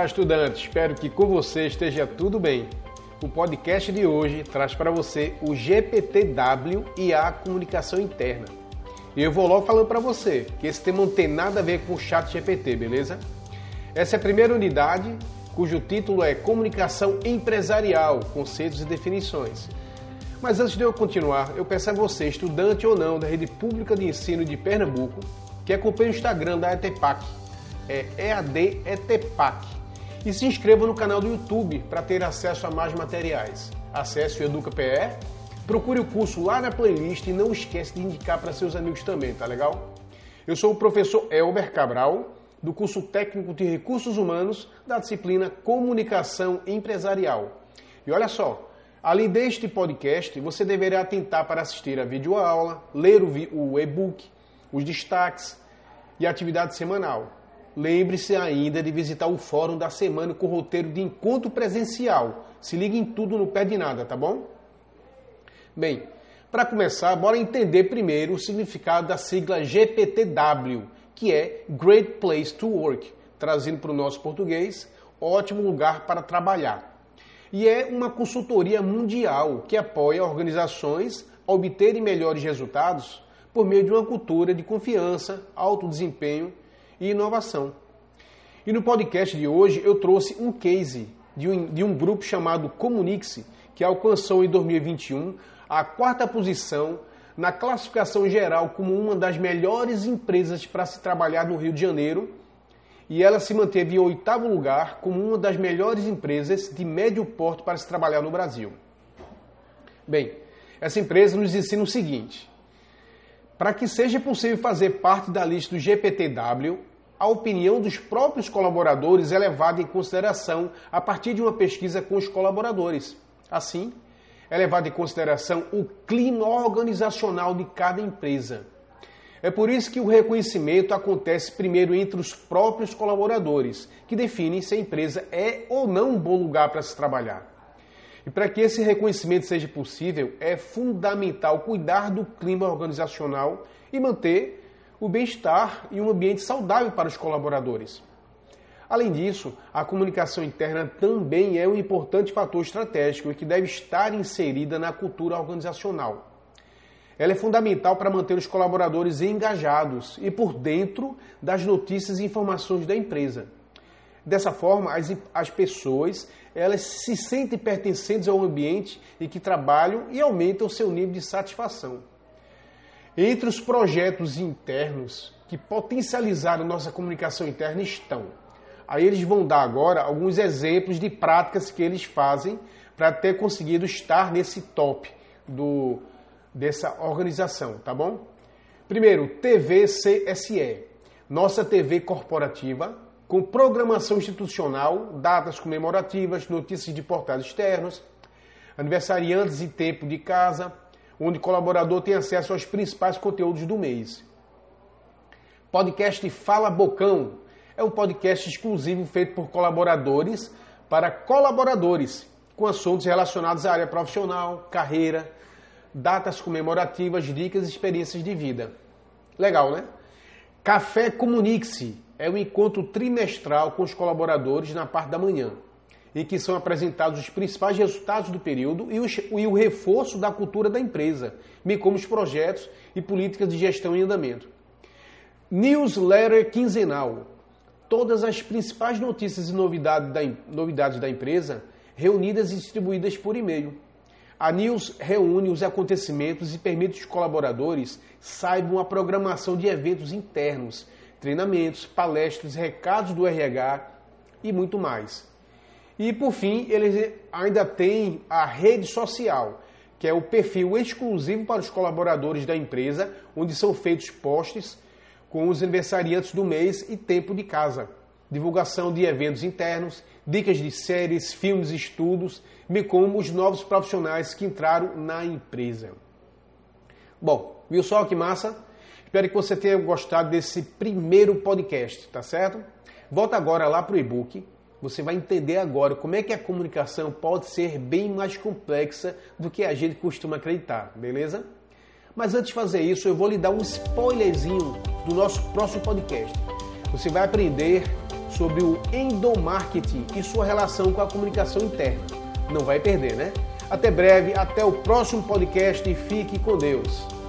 Olá, estudante. Espero que com você esteja tudo bem. O podcast de hoje traz para você o GPTW e a comunicação interna. E eu vou logo falando para você que esse tema não tem nada a ver com o chat GPT, beleza? Essa é a primeira unidade, cujo título é Comunicação Empresarial, Conceitos e Definições. Mas antes de eu continuar, eu peço a você, estudante ou não da Rede Pública de Ensino de Pernambuco, que acompanhe o Instagram da ETEPAC, é EAD ETEPAC e se inscreva no canal do YouTube para ter acesso a mais materiais. Acesse o EducaPE, procure o curso lá na playlist e não esqueça de indicar para seus amigos também, tá legal? Eu sou o professor Elber Cabral, do curso técnico de recursos humanos da disciplina Comunicação Empresarial. E olha só, além deste podcast, você deverá atentar para assistir a videoaula, ler o e-book, os destaques e a atividade semanal. Lembre-se ainda de visitar o fórum da semana com roteiro de encontro presencial. Se liga em tudo, no pé de nada, tá bom? Bem, para começar, bora entender primeiro o significado da sigla GPTW, que é Great Place to Work, trazindo para o nosso português, ótimo lugar para trabalhar. E é uma consultoria mundial que apoia organizações a obterem melhores resultados por meio de uma cultura de confiança, alto desempenho e inovação. E no podcast de hoje eu trouxe um case de um, de um grupo chamado Comunix, que alcançou em 2021 a quarta posição na classificação geral como uma das melhores empresas para se trabalhar no Rio de Janeiro e ela se manteve em oitavo lugar como uma das melhores empresas de médio porte para se trabalhar no Brasil. Bem, essa empresa nos ensina o seguinte: para que seja possível fazer parte da lista do GPTW, a opinião dos próprios colaboradores é levada em consideração a partir de uma pesquisa com os colaboradores. Assim, é levado em consideração o clima organizacional de cada empresa. É por isso que o reconhecimento acontece primeiro entre os próprios colaboradores, que definem se a empresa é ou não um bom lugar para se trabalhar. E para que esse reconhecimento seja possível, é fundamental cuidar do clima organizacional e manter o bem-estar e um ambiente saudável para os colaboradores. Além disso, a comunicação interna também é um importante fator estratégico e que deve estar inserida na cultura organizacional. Ela é fundamental para manter os colaboradores engajados e por dentro das notícias e informações da empresa. Dessa forma, as, as pessoas elas se sentem pertencentes ao ambiente em que trabalham e aumentam seu nível de satisfação. Entre os projetos internos que potencializaram nossa comunicação interna estão. Aí eles vão dar agora alguns exemplos de práticas que eles fazem para ter conseguido estar nesse top do, dessa organização, tá bom? Primeiro, TVCSE, nossa TV corporativa, com programação institucional, datas comemorativas, notícias de portais externos, aniversariantes e tempo de casa, onde o colaborador tem acesso aos principais conteúdos do mês. Podcast Fala Bocão é um podcast exclusivo feito por colaboradores para colaboradores, com assuntos relacionados à área profissional, carreira, datas comemorativas, dicas e experiências de vida. Legal, né? Café Comunique-se é um encontro trimestral com os colaboradores na parte da manhã em que são apresentados os principais resultados do período e, e o reforço da cultura da empresa, bem como os projetos e políticas de gestão em andamento. Newsletter quinzenal. Todas as principais notícias e da, novidades da empresa reunidas e distribuídas por e-mail. A News reúne os acontecimentos e permite que os colaboradores saibam a programação de eventos internos, treinamentos, palestras, recados do RH e muito mais. E por fim, eles ainda têm a rede social, que é o perfil exclusivo para os colaboradores da empresa, onde são feitos posts com os aniversariantes do mês e tempo de casa, divulgação de eventos internos, dicas de séries, filmes, estudos, bem como os novos profissionais que entraram na empresa. Bom, viu só que massa? Espero que você tenha gostado desse primeiro podcast, tá certo? Volta agora lá para o e-book você vai entender agora como é que a comunicação pode ser bem mais complexa do que a gente costuma acreditar, beleza? Mas antes de fazer isso, eu vou lhe dar um spoilerzinho do nosso próximo podcast. Você vai aprender sobre o endomarketing e sua relação com a comunicação interna. Não vai perder, né? Até breve, até o próximo podcast e fique com Deus.